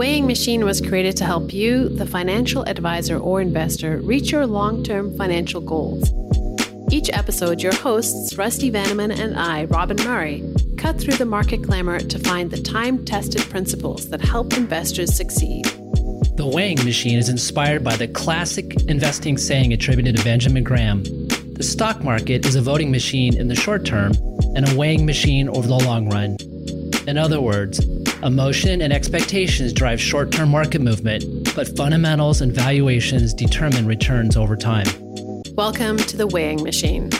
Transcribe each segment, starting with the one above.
weighing machine was created to help you, the financial advisor or investor, reach your long term financial goals. Each episode, your hosts, Rusty Vanneman and I, Robyn Murray, cut through the market glamour to find the time tested principles that help investors succeed. The weighing machine is inspired by the classic investing saying attributed to Benjamin Graham The stock market is a voting machine in the short term and a weighing machine over the long run. In other words, emotion and expectations drive short term market movement, but fundamentals and valuations determine returns over time. Welcome to the weighing machine.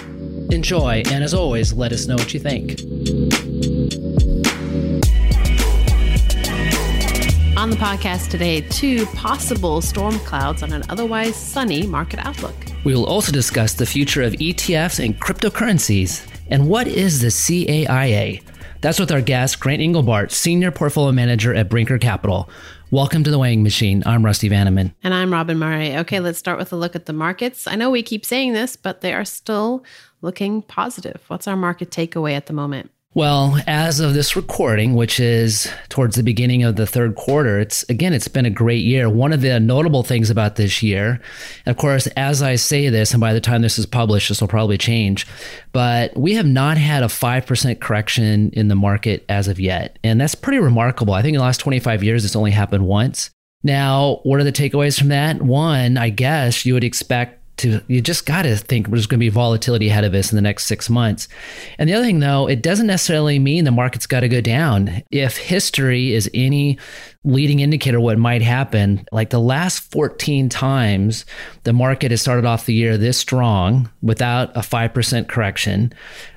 Enjoy, and as always, let us know what you think. On the podcast today, two possible storm clouds on an otherwise sunny market outlook. We will also discuss the future of ETFs and cryptocurrencies. And what is the CAIA? That's with our guest, Grant Engelbart, Senior Portfolio Manager at Brinker Capital. Welcome to the weighing machine. I'm Rusty Vanneman. And I'm Robyn Murray. Okay, let's start with a look at the markets. I know we keep saying this, but they are still looking positive. What's our market takeaway at the moment? Well, as of this recording, which is towards the beginning of the third quarter, it's again, it's been a great year. One of the notable things about this year, of course, as I say this, and by the time this is published, this will probably change, but we have not had a 5% correction in the market as of yet. And that's pretty remarkable. I think in the last 25 years, it's only happened once. Now, what are the takeaways from that? One, I guess you would expect to you just got to think there's going to be volatility ahead of us in the next six months. And the other thing, though, it doesn't necessarily mean the market's got to go down. If history is any leading indicator what might happen, like the last 14 times the market has started off the year this strong without a 5% correction,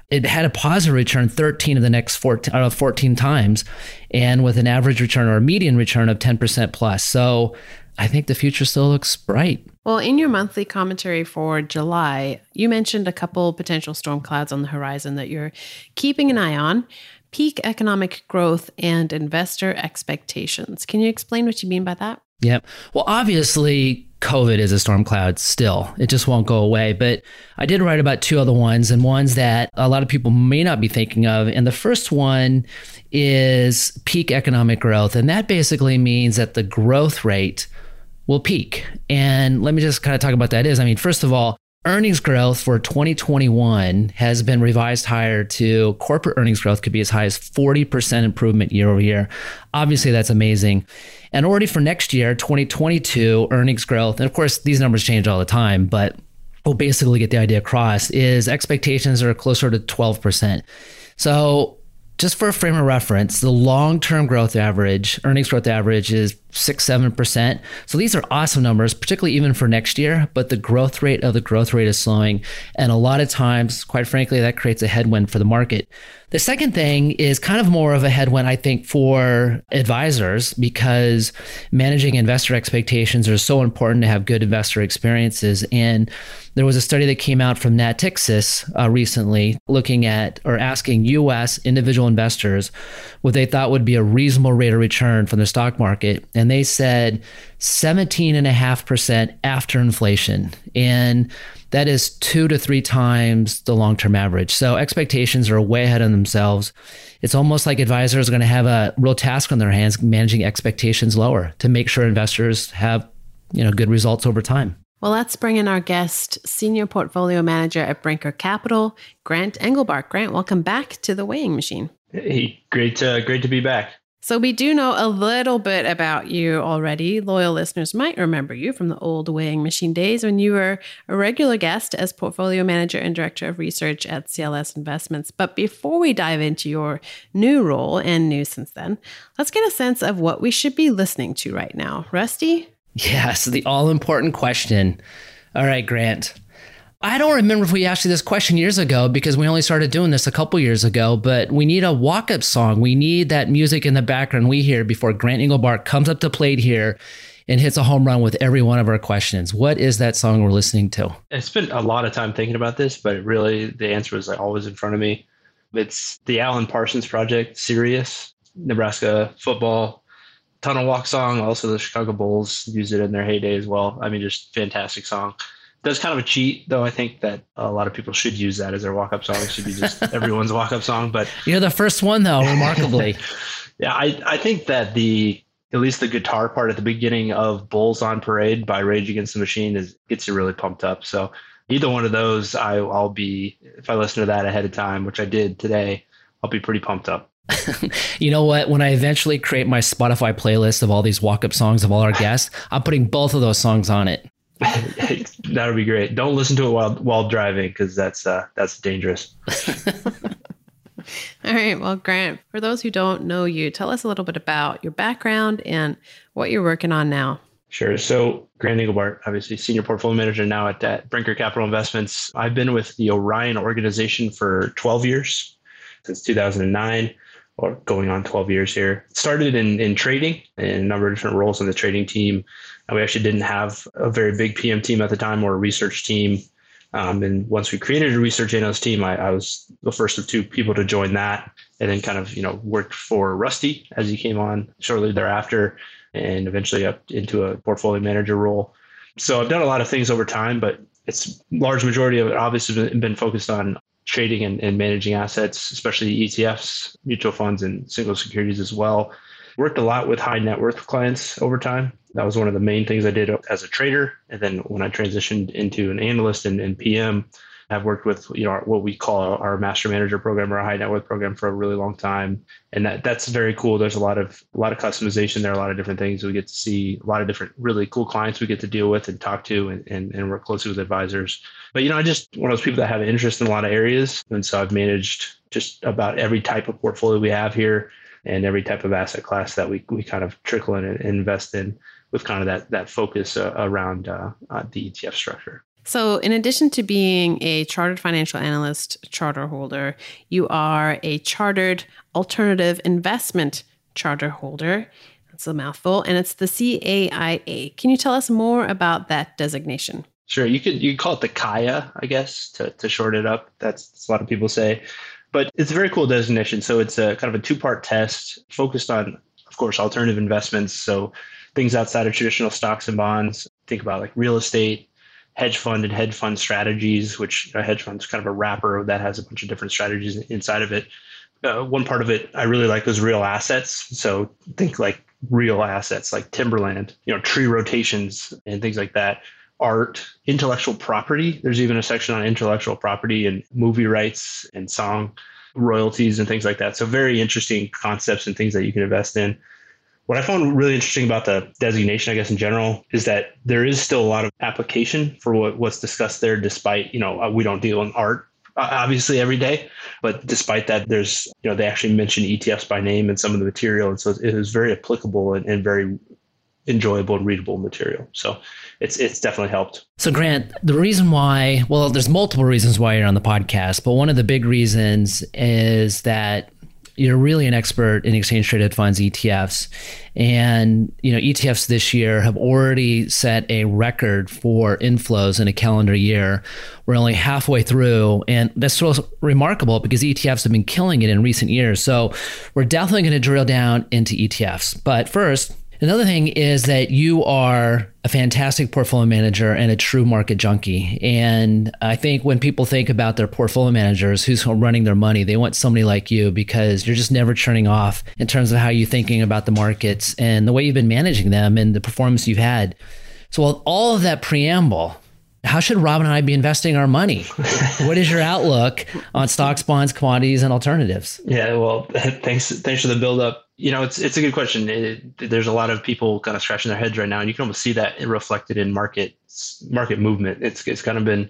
it had a positive return 13 of the next 14, uh, 14 times and with an average return or a median return of 10% plus. So I think the future still looks bright. Well, in your monthly commentary for July, you mentioned a couple potential storm clouds on the horizon that you're keeping an eye on peak economic growth and investor expectations. Can you explain what you mean by that? Yep. Well, obviously, COVID is a storm cloud still. It just won't go away. But I did write about two other ones and ones that a lot of people may not be thinking of. And the first one is peak economic growth. And that basically means that the growth rate will peak. And let me just kind of talk about that is. I mean, first of all, earnings growth for 2021 has been revised higher to corporate earnings growth could be as high as 40% improvement year over year. Obviously, that's amazing. And already for next year, 2022 earnings growth, and of course, these numbers change all the time, but we'll basically get the idea across is expectations are closer to 12%. So just for a frame of reference, the long term growth average, earnings growth average is six, seven percent. So these are awesome numbers, particularly even for next year. But the growth rate of the growth rate is slowing. And a lot of times, quite frankly, that creates a headwind for the market. The second thing is kind of more of a headwind, I think, for advisors because managing investor expectations are so important to have good investor experiences. And there was a study that came out from Natixis uh, recently looking at or asking US individual investors what they thought would be a reasonable rate of return from the stock market. And they said 17.5% after inflation. And that is two to three times the long term average. So expectations are way ahead of themselves. It's almost like advisors are going to have a real task on their hands managing expectations lower to make sure investors have you know good results over time. Well, let's bring in our guest, Senior Portfolio Manager at Brinker Capital, Grant Engelbart. Grant, welcome back to the weighing machine. Hey, great, uh, great to be back. So, we do know a little bit about you already. Loyal listeners might remember you from the old weighing machine days when you were a regular guest as portfolio manager and director of research at CLS Investments. But before we dive into your new role and new since then, let's get a sense of what we should be listening to right now. Rusty? Yes, the all important question. All right, Grant. I don't remember if we asked you this question years ago because we only started doing this a couple years ago, but we need a walk up song. We need that music in the background we hear before Grant Engelbart comes up to plate here and hits a home run with every one of our questions. What is that song we're listening to? I spent a lot of time thinking about this, but really the answer is like always in front of me. It's the Alan Parsons Project, Sirius, Nebraska football tunnel walk song. Also, the Chicago Bulls use it in their heyday as well. I mean, just fantastic song that's kind of a cheat, though. I think that a lot of people should use that as their walk-up song. It should be just everyone's walk-up song. But you're the first one, though, remarkably. yeah, I I think that the at least the guitar part at the beginning of Bulls on Parade by Rage Against the Machine is gets you really pumped up. So either one of those, I, I'll be if I listen to that ahead of time, which I did today, I'll be pretty pumped up. you know what? When I eventually create my Spotify playlist of all these walk up songs of all our guests, I'm putting both of those songs on it. That would be great. Don't listen to it while while driving because that's uh, that's dangerous. All right. Well, Grant, for those who don't know you, tell us a little bit about your background and what you're working on now. Sure. So, Grant Engelbart, obviously senior portfolio manager now at, at Brinker Capital Investments. I've been with the Orion organization for 12 years, since 2009 or going on 12 years here. Started in, in trading in a number of different roles in the trading team. And we actually didn't have a very big PM team at the time or a research team. Um, and once we created a research analyst team, I, I, was the first of two people to join that and then kind of, you know, worked for Rusty as he came on shortly thereafter and eventually up into a portfolio manager role. So I've done a lot of things over time, but it's large majority of it obviously been focused on trading and, and managing assets, especially ETFs, mutual funds, and single securities as well. Worked a lot with high net worth clients over time. That was one of the main things I did as a trader. And then when I transitioned into an analyst and, and PM, I've worked with you know what we call our master manager program or a high net worth program for a really long time, and that that's very cool. There's a lot of a lot of customization there, a lot of different things we get to see, a lot of different really cool clients we get to deal with and talk to, and and, and work closely with advisors. But you know, I just one of those people that have an interest in a lot of areas, and so I've managed just about every type of portfolio we have here, and every type of asset class that we we kind of trickle in and invest in with kind of that that focus uh, around uh, uh, the ETF structure. So, in addition to being a chartered financial analyst charter holder, you are a chartered alternative investment charter holder. That's a mouthful, and it's the CAIA. Can you tell us more about that designation? Sure, you could you could call it the CAIA, I guess, to, to short it up. That's, that's a lot of people say, but it's a very cool designation. So it's a kind of a two part test focused on, of course, alternative investments. So things outside of traditional stocks and bonds. Think about like real estate, hedge fund and hedge fund strategies, which a hedge fund is kind of a wrapper that has a bunch of different strategies inside of it. Uh, one part of it I really like was real assets. So think like real assets like timberland, you know, tree rotations and things like that. Art, intellectual property. There's even a section on intellectual property and movie rights and song royalties and things like that. So very interesting concepts and things that you can invest in. What I found really interesting about the designation, I guess in general, is that there is still a lot of application for what, what's discussed there, despite, you know, uh, we don't deal in art obviously every day. But despite that, there's, you know, they actually mention ETFs by name in some of the material. And so it is very applicable and, and very enjoyable and readable material. So it's it's definitely helped. So Grant, the reason why, well, there's multiple reasons why you're on the podcast, but one of the big reasons is that you're really an expert in exchange traded funds ETFs and you know ETFs this year have already set a record for inflows in a calendar year we're only halfway through and that's so remarkable because ETFs have been killing it in recent years so we're definitely going to drill down into ETFs but first Another thing is that you are a fantastic portfolio manager and a true market junkie. And I think when people think about their portfolio managers who's running their money, they want somebody like you because you're just never turning off in terms of how you're thinking about the markets and the way you've been managing them and the performance you've had. So, with all of that preamble, how should Robyn and I be investing our money? what is your outlook on stocks, bonds, commodities, and alternatives? Yeah, well, thanks thanks for the build up you know, it's it's a good question. It, there's a lot of people kind of scratching their heads right now, and you can almost see that reflected in market market movement. It's it's kind of been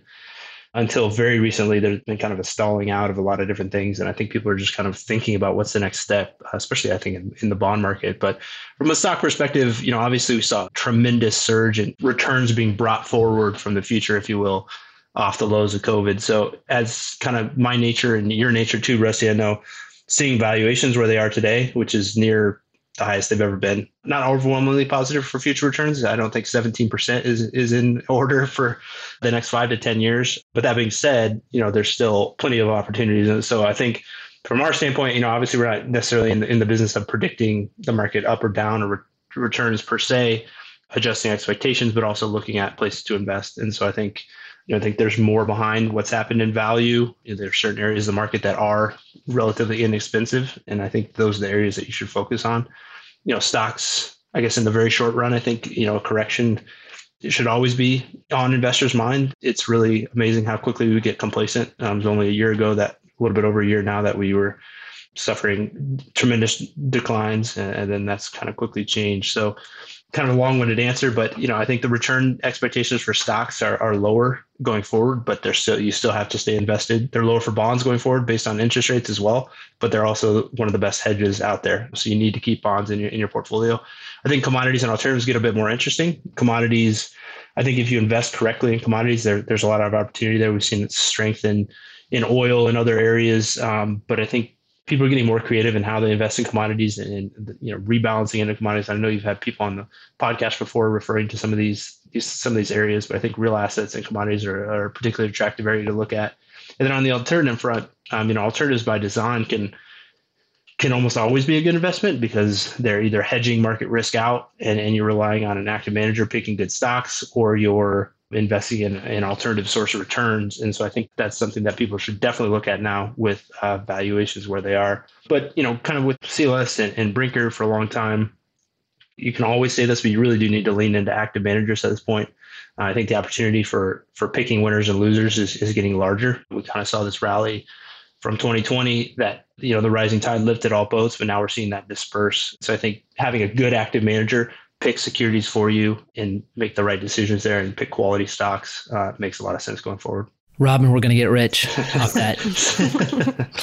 until very recently there's been kind of a stalling out of a lot of different things, and I think people are just kind of thinking about what's the next step, especially I think in, in the bond market. But from a stock perspective, you know, obviously we saw a tremendous surge in returns being brought forward from the future, if you will, off the lows of COVID. So as kind of my nature and your nature too, Rusty, I know seeing valuations where they are today, which is near the highest they've ever been. Not overwhelmingly positive for future returns. I don't think 17% is is in order for the next five to 10 years. But that being said, you know, there's still plenty of opportunities. And so I think from our standpoint, you know, obviously we're not necessarily in the, in the business of predicting the market up or down or re- returns per se, adjusting expectations, but also looking at places to invest. And so I think you know, I think there's more behind what's happened in value. You know, there are certain areas of the market that are relatively inexpensive, and I think those are the areas that you should focus on. You know, stocks I guess in the very short run, I think you know a correction should always be on investors' mind. It's really amazing how quickly we get complacent. Um, it was only a year ago that a little bit over a year now that we were suffering tremendous declines, and, then that's kind of quickly changed. So, kind of a long-winded answer, but you know, I think the return expectations for stocks are, are lower going forward, but they're still you still have to stay invested. They're lower for bonds going forward based on interest rates as well, but they're also one of the best hedges out there. So you need to keep bonds in your in your portfolio. I think commodities and alternatives get a bit more interesting. Commodities, I think if you invest correctly in commodities, there, there's a lot of opportunity there. We've seen strength in in oil and other areas, um, but I think people are getting more creative in how they invest in commodities and, you know rebalancing into commodities. I know you've had people on the podcast before referring to some of these, some of these areas, but I think real assets and commodities are, are a particularly attractive area to look at. And then on the alternative front, um, you know, alternatives by design can can almost always be a good investment because they're either hedging market risk out and, and you're relying on an active manager picking good stocks or you're investing in an alternative source of returns. And so I think that's something that people should definitely look at now with uh, valuations where they are. But, you know, kind of with CLS and, and Brinker for a long time, you can always say this, but you really do need to lean into active managers at this point. Uh, I think the opportunity for for picking winners and losers is, is getting larger. We kind of saw this rally from 2020 that you know the rising tide lifted all boats, but now we're seeing that disperse. So I think having a good active manager pick securities for you and make the right decisions there and pick quality stocks uh, makes a lot of sense going forward. Robyn, we're going to get rich off that.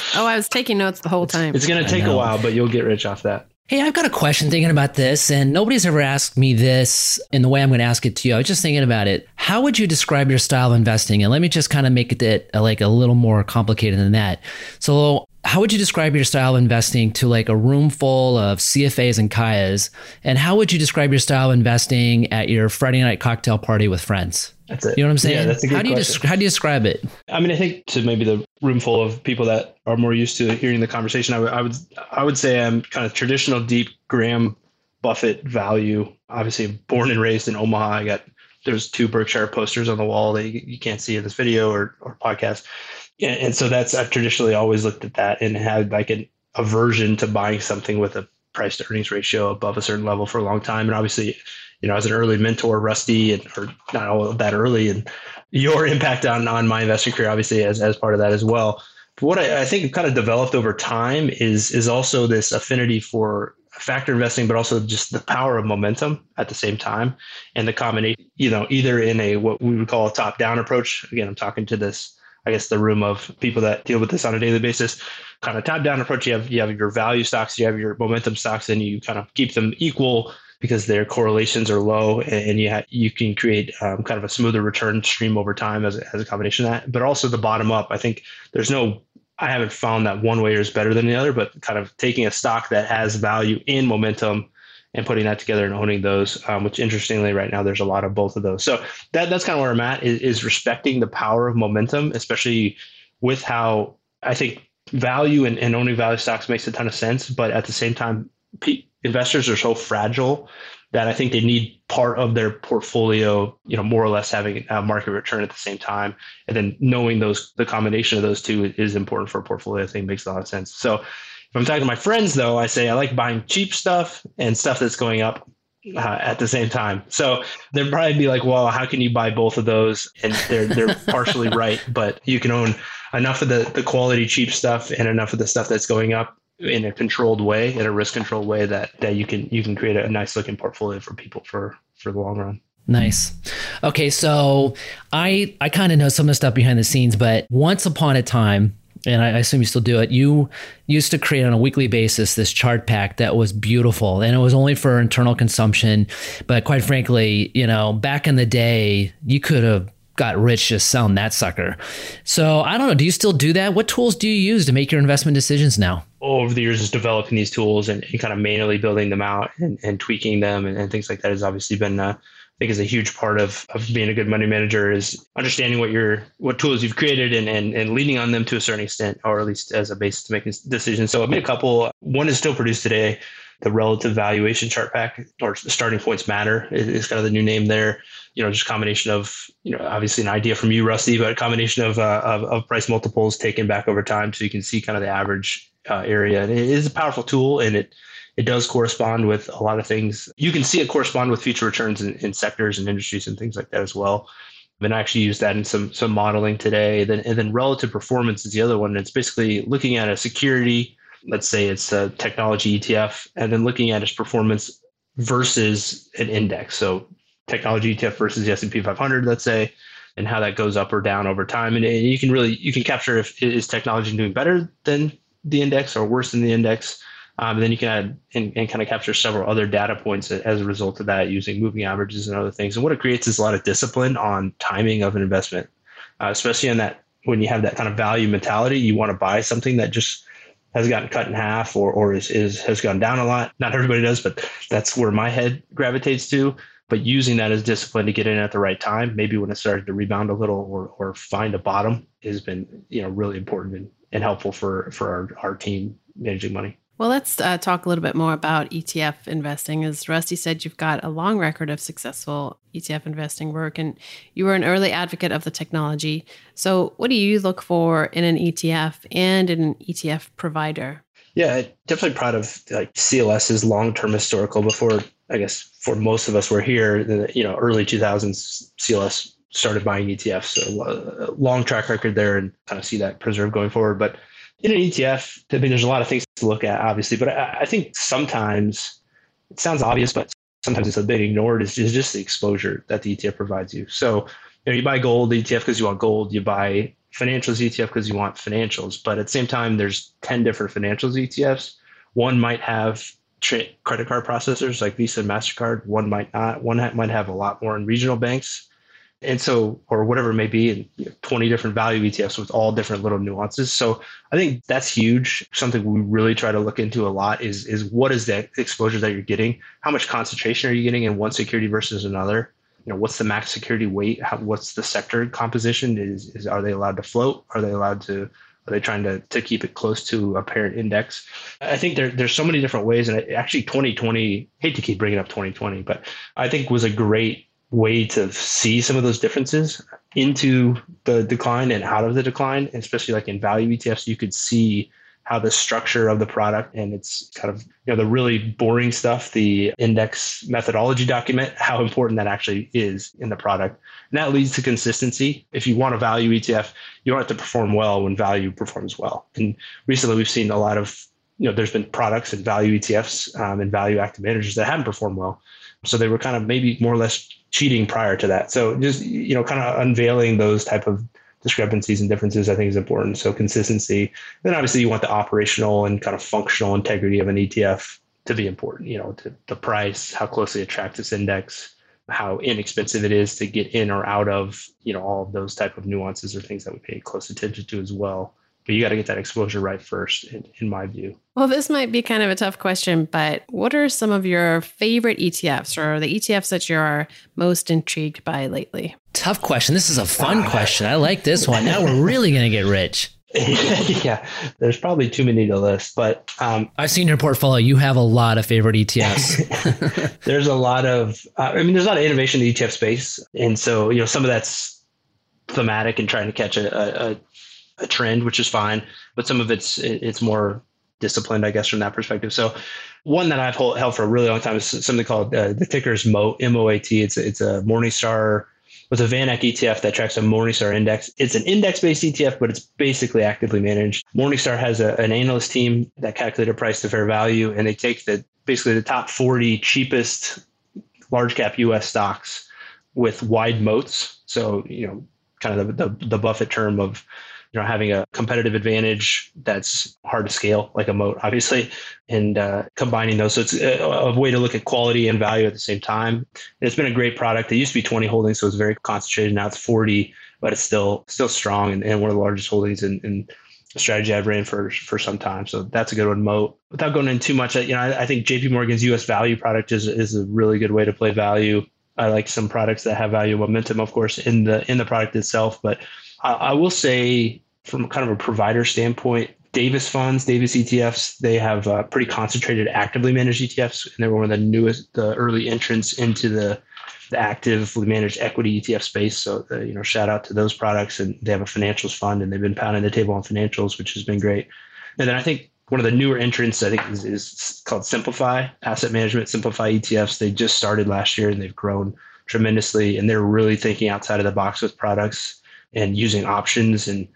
oh, I was taking notes the whole time. It's going to take a while, but you'll get rich off that. Hey, I've got a question thinking about this, and nobody's ever asked me this in the way I'm going to ask it to you. I was just thinking about it. How would you describe your style of investing? And let me just kind of make it like a little more complicated than that. So, how would you describe your style of investing to like a room full of CFAs and CAIAs? And how would you describe your style of investing at your Friday night cocktail party with friends? That's it. You know what I'm saying? Yeah, that's a good how do you question. how do you describe it? I mean, I think to maybe the room full of people that are more used to hearing the conversation, I would I would I would say I'm kind of traditional deep Graham Buffett value. Obviously, born and raised in Omaha. I got there's two Berkshire posters on the wall that you, you can't see in this video or or podcast and, so that's I've traditionally always looked at that and had like an aversion to buying something with a price to earnings ratio above a certain level for a long time. And obviously, you know, as an early mentor, Rusty, and or not all that early, and your impact on on my investing career, obviously, as as part of that as well. But what I, I think kind of developed over time is is also this affinity for factor investing, but also just the power of momentum at the same time, and the combination. You know, either in a what we would call a top down approach. Again, I'm talking to this I guess the room of people that deal with this on a daily basis. Kind of top down approach. You have you have your value stocks, you have your momentum stocks, and you kind of keep them equal because their correlations are low, and you ha- you can create um, kind of a smoother return stream over time as, as a combination of that. But also the bottom up. I think there's no I haven't found that one way is better than the other, but kind of taking a stock that has value in momentum and putting that together and owning those, um, which interestingly right now there's a lot of both of those. So that that's kind of where I'm at is, is respecting the power of momentum, especially with how I think value and, and owning value stocks makes a ton of sense. But at the same time, investors are so fragile that I think they need part of their portfolio, you know, more or less having a market return at the same time. And then knowing those, the combination of those two is important for a portfolio. I think makes a lot of sense. So if I'm talking to my friends, though, I say I like buying cheap stuff and stuff that's going up uh, at the same time. So they'd probably be like, "Well, how can you buy both of those?" And they're they're partially right, but you can own enough of the the quality cheap stuff and enough of the stuff that's going up in a controlled way, in a risk controlled way that that you can you can create a nice looking portfolio for people for for the long run. Nice. Okay, so I I kind of know some of the stuff behind the scenes, but once upon a time, and I assume you still do it. You used to create on a weekly basis this chart pack that was beautiful, and it was only for internal consumption. But quite frankly, you know, back in the day, you could have got rich just selling that sucker. So I don't know. Do you still do that? What tools do you use to make your investment decisions now? Over the years, is developing these tools and, and, kind of manually building them out and, and tweaking them and, and, things like that has obviously been uh, think is a huge part of, of being a good money manager is understanding what your what tools you've created and, and and leaning on them to a certain extent, or at least as a basis to make decisions. So I've made a couple. One is still produced today. The relative valuation chart pack or starting points matter is, kind of the new name there. You know, just combination of you know obviously an idea from you, Rusty, but a combination of uh, of, of price multiples taken back over time, so you can see kind of the average uh, area. And it is a powerful tool, and it it does correspond with a lot of things. You can see it correspond with future returns in, in sectors and industries and things like that as well. And I actually use that in some some modeling today. Then and then relative performance is the other one. It's basically looking at a security, let's say it's a technology ETF, and then looking at its performance versus an index. So technology ETF versus the S&P 500, let's say, and how that goes up or down over time. And you can really you can capture if is technology doing better than the index or worse than the index. Um, then you can add and, and, kind of capture several other data points as a result of that using moving averages and other things. And what it creates is a lot of discipline on timing of an investment, uh, especially in that when you have that kind of value mentality, you want to buy something that just has gotten cut in half or, or is, is has gone down a lot. Not everybody does, but that's where my head gravitates to. But using that as discipline to get in at the right time, maybe when it started to rebound a little or, or find a bottom, has been you know really important and, and helpful for for our, our team managing money. Well, let's uh, talk a little bit more about ETF investing. As Rusty said, you've got a long record of successful ETF investing work, and you were an early advocate of the technology. So, what do you look for in an ETF and in an ETF provider? Yeah, definitely proud of like CLS's long-term historical. Before, I guess, for most of us were here, the you know early 2000s, CLS started buying ETFs. So, uh, long track record there, and kind of see that preserved going forward. But in an ETF, I mean, there's a lot of things to look at, obviously, but I, I think sometimes it sounds obvious, but sometimes it's a bit ignored. Is just, the exposure that the ETF provides you. So, you know, you buy gold ETF because you want gold. You buy financials ETF because you want financials. But at the same time, there's 10 different financials ETFs. One might have tra- credit card processors like Visa and MasterCard. One might not. One might have a lot more in regional banks and so or whatever it may be and you know, 20 different value etfs with all different little nuances. So i think that's huge. Something we really try to look into a lot is is what is that exposure that you're getting? How much concentration are you getting in one security versus another? You know what's the max security weight? How, what's the sector composition? Is, is are they allowed to float? Are they allowed to are they trying to, to keep it close to a parent index? I think there, there's so many different ways. And actually, 2020, hate to keep bringing up 2020, but I think was a great way to see some of those differences into the decline and out of the decline, especially like in value ETFs, you could see how the structure of the product and it's kind of you know the really boring stuff the index methodology document how important that actually is in the product. And that leads to consistency. If you want a value etf you want it to perform well when value performs well. And recently we've seen a lot of you know there's been products and value etfs um, and value active managers that haven't performed well. So they were kind of maybe more or less cheating prior to that. So just you know, kind of unveiling those type of discrepancies and differences, I think is important. So consistency. Then obviously you want the operational and kind of functional integrity of an ETF to be important. You know, to the price, how closely it tracks its index, how inexpensive it is to get in or out of. You know, all of those type of nuances are things that we pay close attention to as well but you got to get that exposure right first, in, in, my view. Well, this might be kind of a tough question, but what are some of your favorite ETFs or the ETFs that you're most intrigued by lately? Tough question. This is a fun question. I like this one. Now we're really going to get rich. yeah, there's probably too many to list, but um, I've seen your portfolio. You have a lot of favorite ETFs. there's a lot of, uh, I mean, there's a lot of innovation in the ETF space, and so you know some of that's thematic and trying to catch a, a, a trend, which is fine. But some of it's it's more disciplined, I guess, from that perspective. So one that I've held for a really long time is something called uh, the ticker is MOAT. It's, it's a Morningstar, with a VanEck ETF that tracks a Morningstar index. It's an index-based ETF, but it's basically actively managed. Morningstar has a, an analyst team that calculate a price to fair value, and they take the basically the top 40 cheapest large cap US stocks with wide moats. So, you know, kind of the, the, the Buffett term of you know having a competitive advantage that's hard to scale like a moat obviously and uh, combining those so it's a, a, way to look at quality and value at the same time and it's been a great product it used to be 20 holdings so it's very concentrated now it's 40 but it's still still strong and, and one of the largest holdings in, in strategy I've ran for for some time. So that's a good one. Moat. Without going into too much, you know, I, I think JP Morgan's US value product is is a really good way to play value. I like some products that have value momentum, of course, in the in the product itself. But I, will say, from kind of a provider standpoint, Davis funds, Davis ETFs, they have uh, pretty concentrated, actively managed ETFs, and they're one of the newest, the early entrants into the the actively managed equity ETF space. So, uh, you know, shout out to those products, and they have a financials fund, and they've been pounding the table on financials, which has been great. And then I think one of the newer entrants, I think, is, is called Simplify Asset Management. Simplify ETFs. They just started last year and they've grown tremendously, and they're really thinking outside of the box with products and using options. And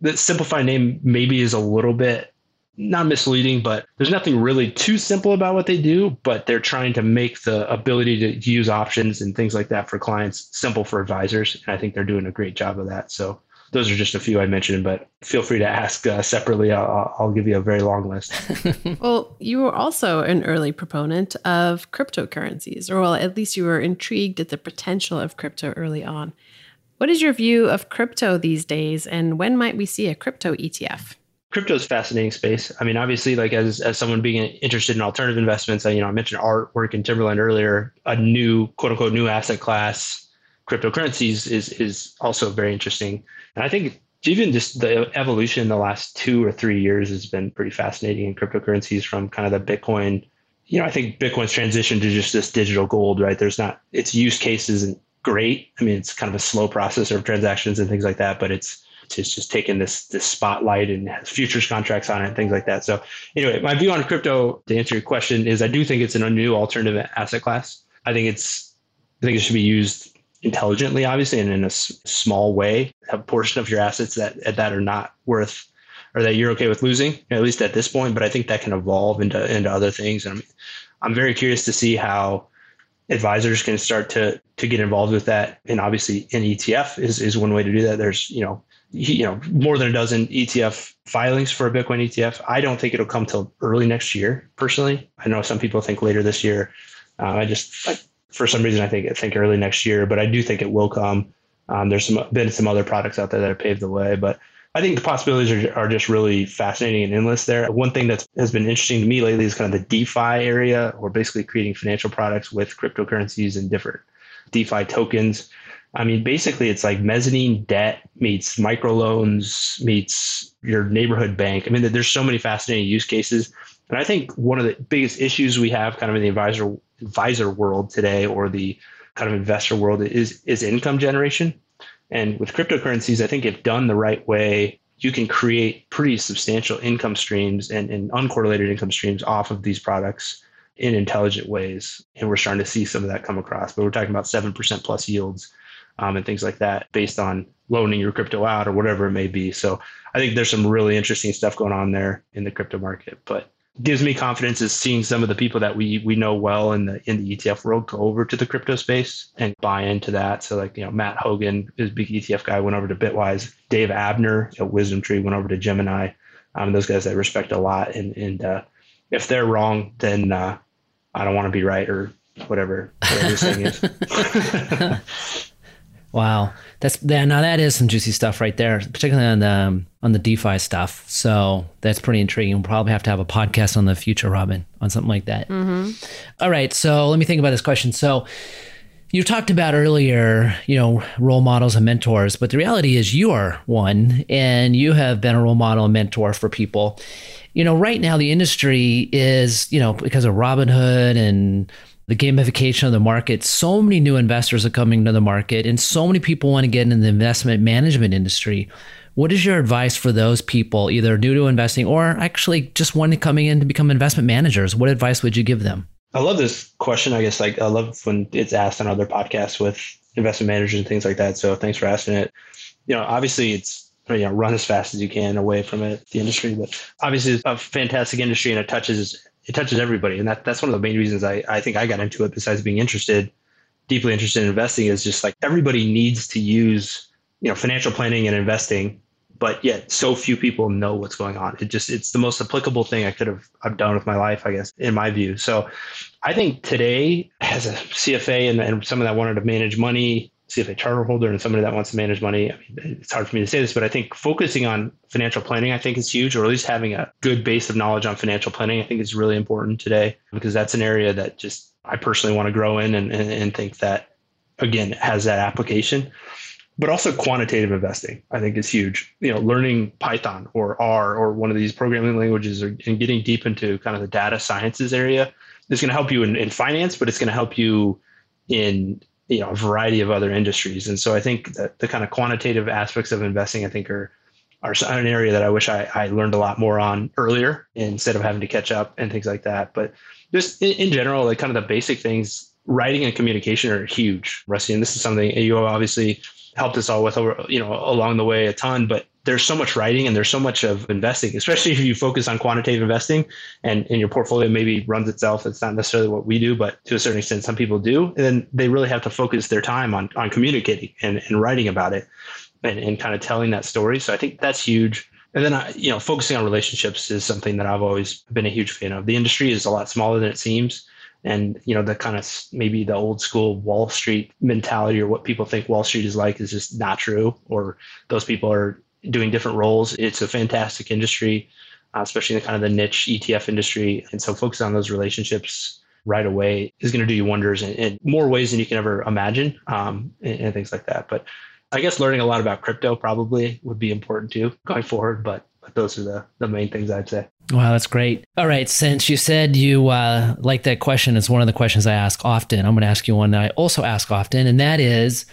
the Simplify name maybe is a little bit not misleading, but there's nothing really too simple about what they do. But they're trying to make the ability to use options and things like that for clients simple for advisors. And I think they're doing a great job of that. So those are just a few I mentioned, but feel free to ask uh, separately. I'll, I'll, give you a very long list. well, you were also an early proponent of cryptocurrencies, or well, at least you were intrigued at the potential of crypto early on. What is your view of crypto these days, and when might we see a crypto ETF? crypto is fascinating space. I mean, obviously, like as as someone being interested in alternative investments, I, you know, I mentioned artwork in Timberland earlier. A new quote unquote new asset class, cryptocurrencies is is also very interesting. And I think even just the evolution in the last two or three years has been pretty fascinating in cryptocurrencies from kind of the Bitcoin. You know, I think Bitcoin's transition to just this digital gold, right? There's not its use cases and great. I mean, it's kind of a slow processor of transactions and things like that, but it's it's just taken this this spotlight and has futures contracts on it and things like that. So anyway, my view on crypto to answer your question is I do think it's a new alternative asset class. I think it's I think it should be used intelligently, obviously, and in a s- small way. A portion of your assets that that are not worth or that you're okay with losing, at least at this point. But I think that can evolve into into other things. And I'm, I'm very curious to see how advisors can start to to get involved with that. And obviously, an ETF is is one way to do that. There's you know you know more than a dozen ETF filings for a Bitcoin ETF. I don't think it'll come till early next year. Personally, I know some people think later this year. Uh, I just I, for some reason I think I think early next year, but I do think it will come. Um, there's some been some other products out there that have paved the way, but I think the possibilities are, are just really fascinating and endless there. One thing that has been interesting to me lately is kind of the DeFi area, or basically creating financial products with cryptocurrencies and different DeFi tokens. I mean, basically, it's like mezzanine debt meets microloans meets your neighborhood bank. I mean, there's so many fascinating use cases. And I think one of the biggest issues we have kind of in the advisor advisor world today or the kind of investor world is is income generation. And with cryptocurrencies, I think if done the right way, you can create pretty substantial income streams and, and uncorrelated income streams off of these products in intelligent ways. And we're starting to see some of that come across. But we're talking about 7% plus yields um, and things like that based on loaning your crypto out or whatever it may be. So I think there's some really interesting stuff going on there in the crypto market. But gives me confidence is seeing some of the people that we we know well in the in the ETF world go over to the crypto space and buy into that. So like you know Matt Hougan is big ETF guy went over to Bitwise. Dave Abner at Wisdom Tree went over to Gemini. Um, those guys I respect a lot. And and uh, if they're wrong, then uh, I don't want to be right or whatever, whatever this thing is. Wow, that's that. Now that is some juicy stuff right there, particularly on the um, on the DeFi stuff. So that's pretty intriguing. We'll probably have to have a podcast on the future, Robyn, on something like that. Mm-hmm. All right, so let me think about this question. So you talked about earlier, you know, role models and mentors, but the reality is you are one, and you have been a role model and mentor for people. You know, right now the industry is, you know, because of Robinhood and the gamification of the market. So many new investors are coming to the market, and so many people want to get into the investment management industry. What is your advice for those people, either new to investing or actually just wanting to coming in to become investment managers? What advice would you give them? I love this question. I guess like I love when it's asked on other podcasts with investment managers and things like that. So thanks for asking it. You know, obviously it's you know run as fast as you can away from it, the industry, but obviously it's a fantastic industry and it touches it touches everybody. And that, that's one of the main reasons I, I think I got into it besides being interested, deeply interested in investing is just like everybody needs to use, you know, financial planning and investing, but yet so few people know what's going on. It just, it's the most applicable thing I could have I've done with my life, I guess, in my view. So I think today as a CFA and, and someone that wanted to manage money, CFA charter holder and somebody that wants to manage money. I mean, it's hard for me to say this, but I think focusing on financial planning, I think is huge, or at least having a good base of knowledge on financial planning, I think is really important today because that's an area that just I personally want to grow in and, and, and think that again has that application. But also quantitative investing, I think is huge. You know, learning Python or R or one of these programming languages or, and getting deep into kind of the data sciences area is going to help you in, in finance, but it's going to help you in you know a variety of other industries and so i think that the kind of quantitative aspects of investing i think are are an area that I wish I, I learned a lot more on earlier instead of having to catch up and things like that. But just in, in general, like kind of the basic things, writing and communication are huge, Rusty. And this is something you obviously helped us all with over, you know, along the way a ton, but there's so much writing and there's so much of investing, especially if you focus on quantitative investing and, and your portfolio maybe runs itself. It's not necessarily what we do, but to a certain extent, some people do. And then they really have to focus their time on, on communicating and, and writing about it and, and kind of telling that story. So I think that's huge. And then, I, you know, focusing on relationships is something that I've always been a huge fan of. The industry is a lot smaller than it seems. And, you know, the kind of maybe the old school Wall Street mentality or what people think Wall Street is like is just not true, or those people are doing different roles. It's a fantastic industry, uh, especially in the kind of the niche ETF industry. And so focus on those relationships right away is going to do you wonders in, in, more ways than you can ever imagine um, and, and things like that. But I guess learning a lot about crypto probably would be important too going forward, but, but those are the, the main things I'd say. Wow, that's great. All right, since you said you uh, like that question, it's one of the questions I ask often. I'm going to ask you one that I also ask often, and that is,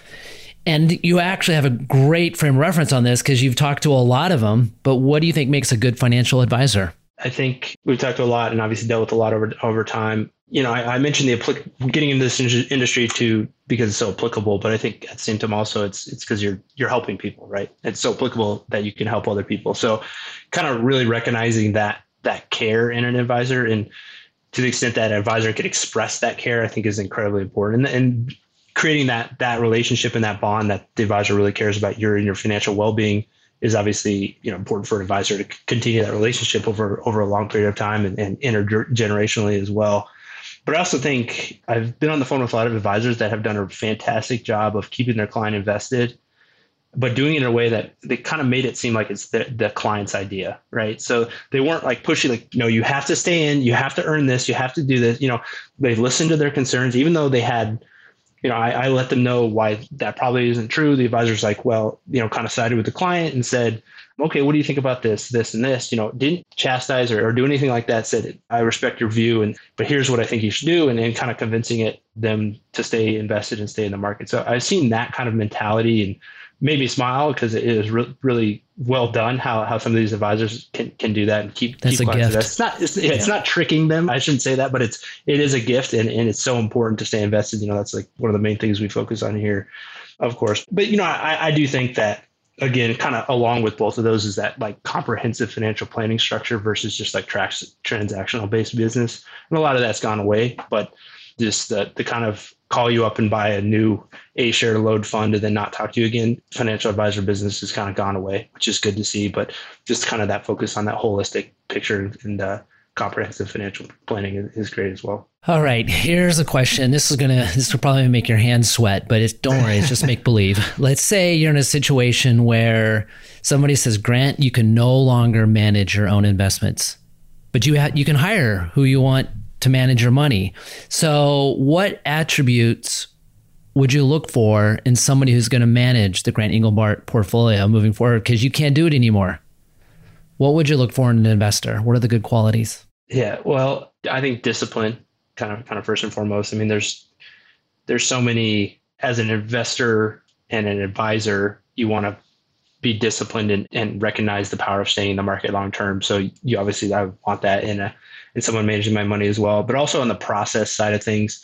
and you actually have a great frame reference on this because you've talked to a lot of them. But what do you think makes a good financial advisor? I think we've talked to a lot and obviously dealt with a lot over over time you know, I, I mentioned the getting into this industry to because it's so applicable, but I think at the same time also it's it's because you're you're helping people, right? It's so applicable that you can help other people. So, kind of really recognizing that that care in an advisor and to the extent that an advisor could express that care, I think is incredibly important. And, and creating that that relationship and that bond that the advisor really cares about your and your financial well being is obviously you know important for an advisor to continue that relationship over over a long period of time and, and intergenerationally as well. But I also think I've been on the phone with a lot of advisors that have done a fantastic job of keeping their client invested, but doing it in a way that they kind of made it seem like it's the, the client's idea, right? So they weren't like pushing, like, no, you have to stay in, you have to earn this, you have to do this. You know, they listened to their concerns, even though they had, you know, I, I let them know why that probably isn't true. The advisor's like, well, you know, kind of sided with the client and said, okay, what do you think about this, this, and this? You know, didn't chastise or, or do anything like that. Said, I respect your view, and but here's what I think you should do, and then kind of convincing it them to stay invested and stay in the market. So I've seen that kind of mentality and made me smile because it is re- really well done how, how some of these advisors can, can do that and keep that's keep a gift. It's not it's, yeah. it's not tricking them. I shouldn't say that, but it's it is a gift and, and it's so important to stay invested. You know, that's like one of the main things we focus on here, of course. But you know, I, I do think that again, kind of along with both of those is that like comprehensive financial planning structure versus just like transactional based business. And a lot of that's gone away, but just the, the kind of call you up and buy a new A share load fund and then not talk to you again. Financial advisor business has kind of gone away, which is good to see, but just kind of that focus on that holistic picture and uh, comprehensive financial planning is great as well. All right, here's a question. This is gonna this will probably make your hands sweat, but it's don't worry, it's just make believe. Let's say you're in a situation where somebody says, Grant, you can no longer manage your own investments, but you ha- you can hire who you want to manage your money. So, what attributes would you look for in somebody who's going to manage the Grant Engelbart portfolio moving forward? Because you can't do it anymore. What would you look for in an investor? What are the good qualities? Yeah, well, I think discipline, kind of, kind of first and foremost. I mean, there's there's so many as an investor and an advisor, you want to be disciplined and, and recognize the power of staying in the market long term. So you obviously I want that in a in someone managing my money as well, but also on the process side of things.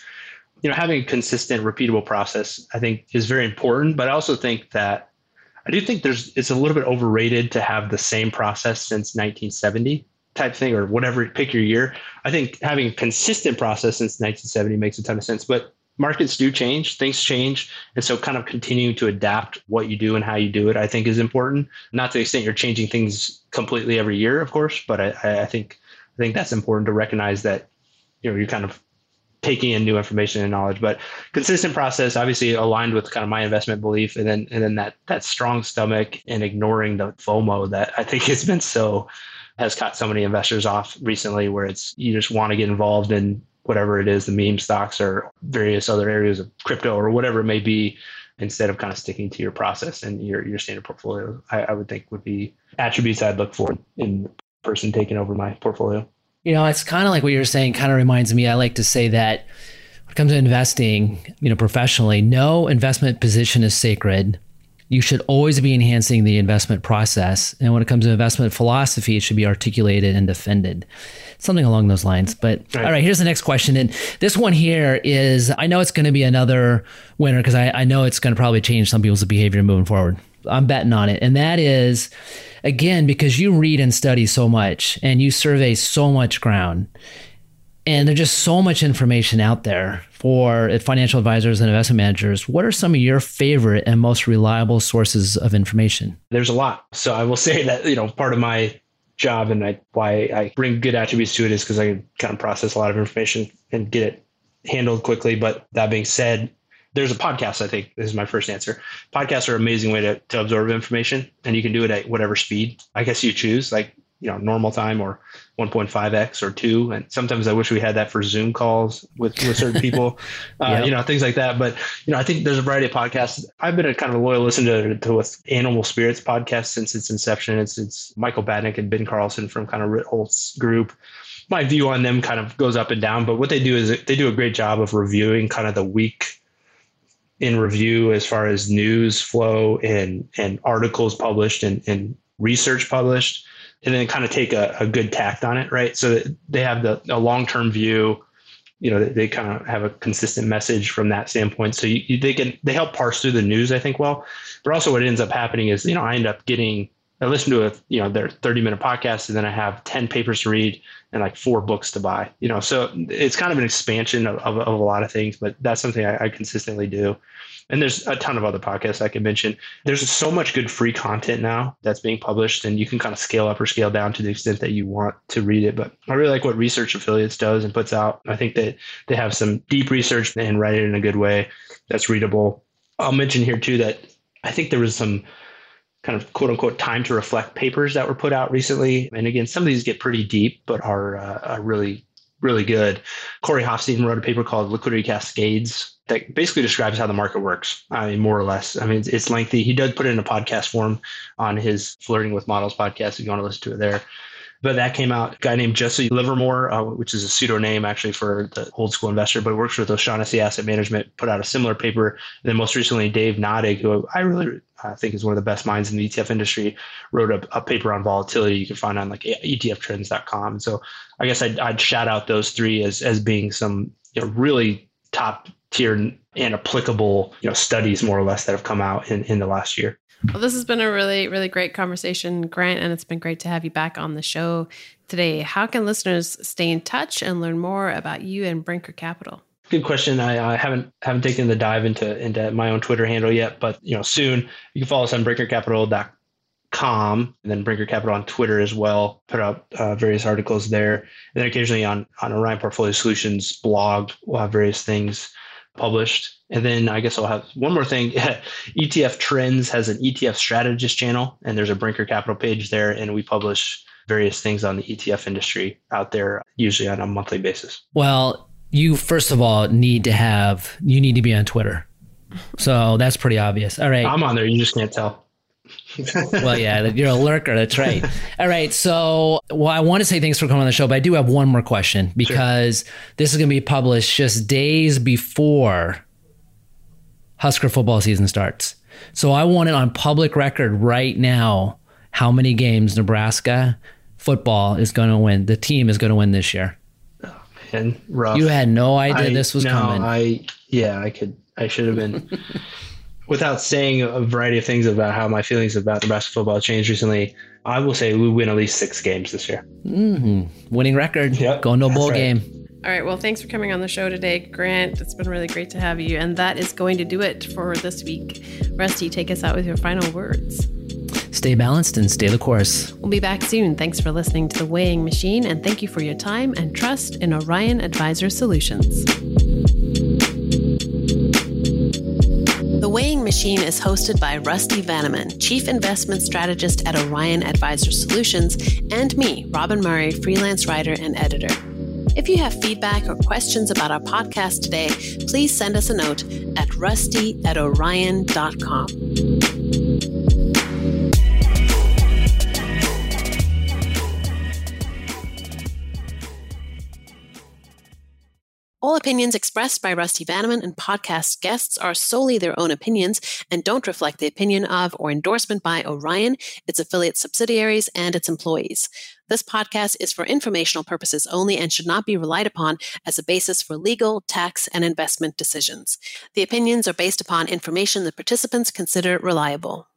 You know, having a consistent, repeatable process, I think, is very important. But I also think that I do think there's it's a little bit overrated to have the same process since 1970 type thing or whatever pick your year i think having a consistent process since 1970 makes a ton of sense but markets do change things change and so kind of continuing to adapt what you do and how you do it i think is important. Not to the extent you're changing things completely every year of course but i, I think i think that's important to recognize that you know you're kind of taking in new information and knowledge but consistent process obviously aligned with kind of my investment belief and then and then that that strong stomach and ignoring the fomo that i think has been so has caught so many investors off recently where it's you just want to get involved in whatever it is the meme stocks or various other areas of crypto or whatever it may be instead of kind of sticking to your process and your your standard portfolio i, I would think would be attributes i'd look for in the person taking over my portfolio. You know it's kind of like what you're saying kind of reminds me i like to say that when it comes to investing you know professionally no investment position is sacred you should always be enhancing the investment process. And when it comes to investment philosophy, it should be articulated and defended. Something along those lines. But right. all right, here's the next question. And this one here is I know it's going to be another winner because I, I know it's going to probably change some people's behavior moving forward. I'm betting on it. And that is, again, because you read and study so much and you survey so much ground and there's just so much information out there for financial advisors and investment managers. What are some of your favorite and most reliable sources of information? There's a lot. So I will say that, you know, part of my job and I, why I bring good attributes to it is because I can kind of process a lot of information and get it handled quickly. But that being said, there's a podcast, I think this is my first answer. Podcasts are an amazing way to, to absorb information and you can do it at whatever speed. I guess you choose. Like you know normal time or 1.5x or 2 and sometimes i wish we had that for zoom calls with, with certain people uh, yep. you know things like that. But you know i think there's a variety of podcasts. I've been a kind of a loyal listener to, to with animal spirits podcast since its inception. It's it's michael batnick and ben carlson from kind of Ritholtz group. My view on them kind of goes up and down but what they do is they do a great job of reviewing kind of the week in review as far as news flow and and articles published and, and research published and then kind of take a, a good tact on it, right? So that they have the a long term view. You know, they kind of have a consistent message from that standpoint. So you, they can they help parse through the news, I think, well. But also, what ends up happening is, you know, I end up getting I listen to a you know their 30 minute podcast and then I have 10 papers to read and like four books to buy. You know, so it's kind of an expansion of, of, of a lot of things, but that's something I, I consistently do. And there's a ton of other podcasts I could mention. There's so much good free content now that's being published, and you can kind of scale up or scale down to the extent that you want to read it. But I really like what Research Affiliates does and puts out. I think that they have some deep research and write it in a good way that's readable. I'll mention here too that I think there was some kind of quote unquote time to reflect papers that were put out recently. And again, some of these get pretty deep, but are, uh, are really, really good. Corey Hoffstein wrote a paper called Liquidity Cascades that basically describes how the market works. I mean, more or less. I mean, it's, it's lengthy. He does put it in a podcast form on his Flirting with Models podcast if you want to listen to it there. But that came out. A guy named Jesse Livermore, uh, which is a pseudo name actually for the old school investor, but works with O'Shaughnessy Asset Management, put out a similar paper. And then most recently, Dave Nadig, who I really I think is one of the best minds in the ETF industry, wrote a, a paper on volatility you can find on like ETFtrends.com. So I guess I'd, I'd shout out those three as as being some you know, really top tier and applicable you know studies more or less that have come out in, in the last year. Well, this has been a really, really great conversation, Grant, and it's been great to have you back on the show today. How can listeners stay in touch and learn more about you and Brinker Capital? Good question. I, I haven't haven't taken the dive into into my own Twitter handle yet, but you know soon you can follow us on brinkercapital.com and then Brinker Capital on Twitter as well. Put out uh, various articles there, and then occasionally on on Orion Portfolio Solutions blog, we'll have various things published. And then I guess I'll have one more thing. ETF Trends has an ETF strategist channel, and there's a Brinker Capital page there, and we publish various things on the ETF industry out there, usually on a monthly basis. Well, you first of all need to have you need to be on Twitter. So that's pretty obvious. All right. I'm on there. You just can't tell. Well, yeah, you're a lurker. That's right. All right. So, well, I want to say thanks for coming on the show, but I do have one more question because sure. this is going to be published just days before Husker football season starts. So, I want it on public record right now how many games Nebraska football is going to win. The team is going to win this year. Oh, man, rough. You had no idea I, this was no, coming. I, yeah, I could, I should have been. without saying a variety of things about how my feelings about Nebraska football changed recently, I will say we win at least six games this year. Mm-hmm. Winning record. Yep. Going to a bowl right. game. All right. Well, thanks for coming on the show today, Grant. It's been really great to have you. And that is going to do it for this week. Rusty, take us out with your final words. Stay balanced and stay the course. We'll be back soon. Thanks for listening to The Weighing Machine, and thank you for your time and trust in Orion Advisor Solutions. Machine is hosted by Rusty Vanneman, Chief Investment Strategist at Orion Advisor Solutions, and me, Robyn Murray, freelance writer and editor. If you have feedback or questions about our podcast today, please send us a note at rusty at orion.com. All opinions expressed by Rusty Vanneman and podcast guests are solely their own opinions and don't reflect the opinion of or endorsement by Orion, its affiliate subsidiaries, and its employees. This podcast is for informational purposes only and should not be relied upon as a basis for legal, tax, and investment decisions. The opinions are based upon information the participants consider reliable.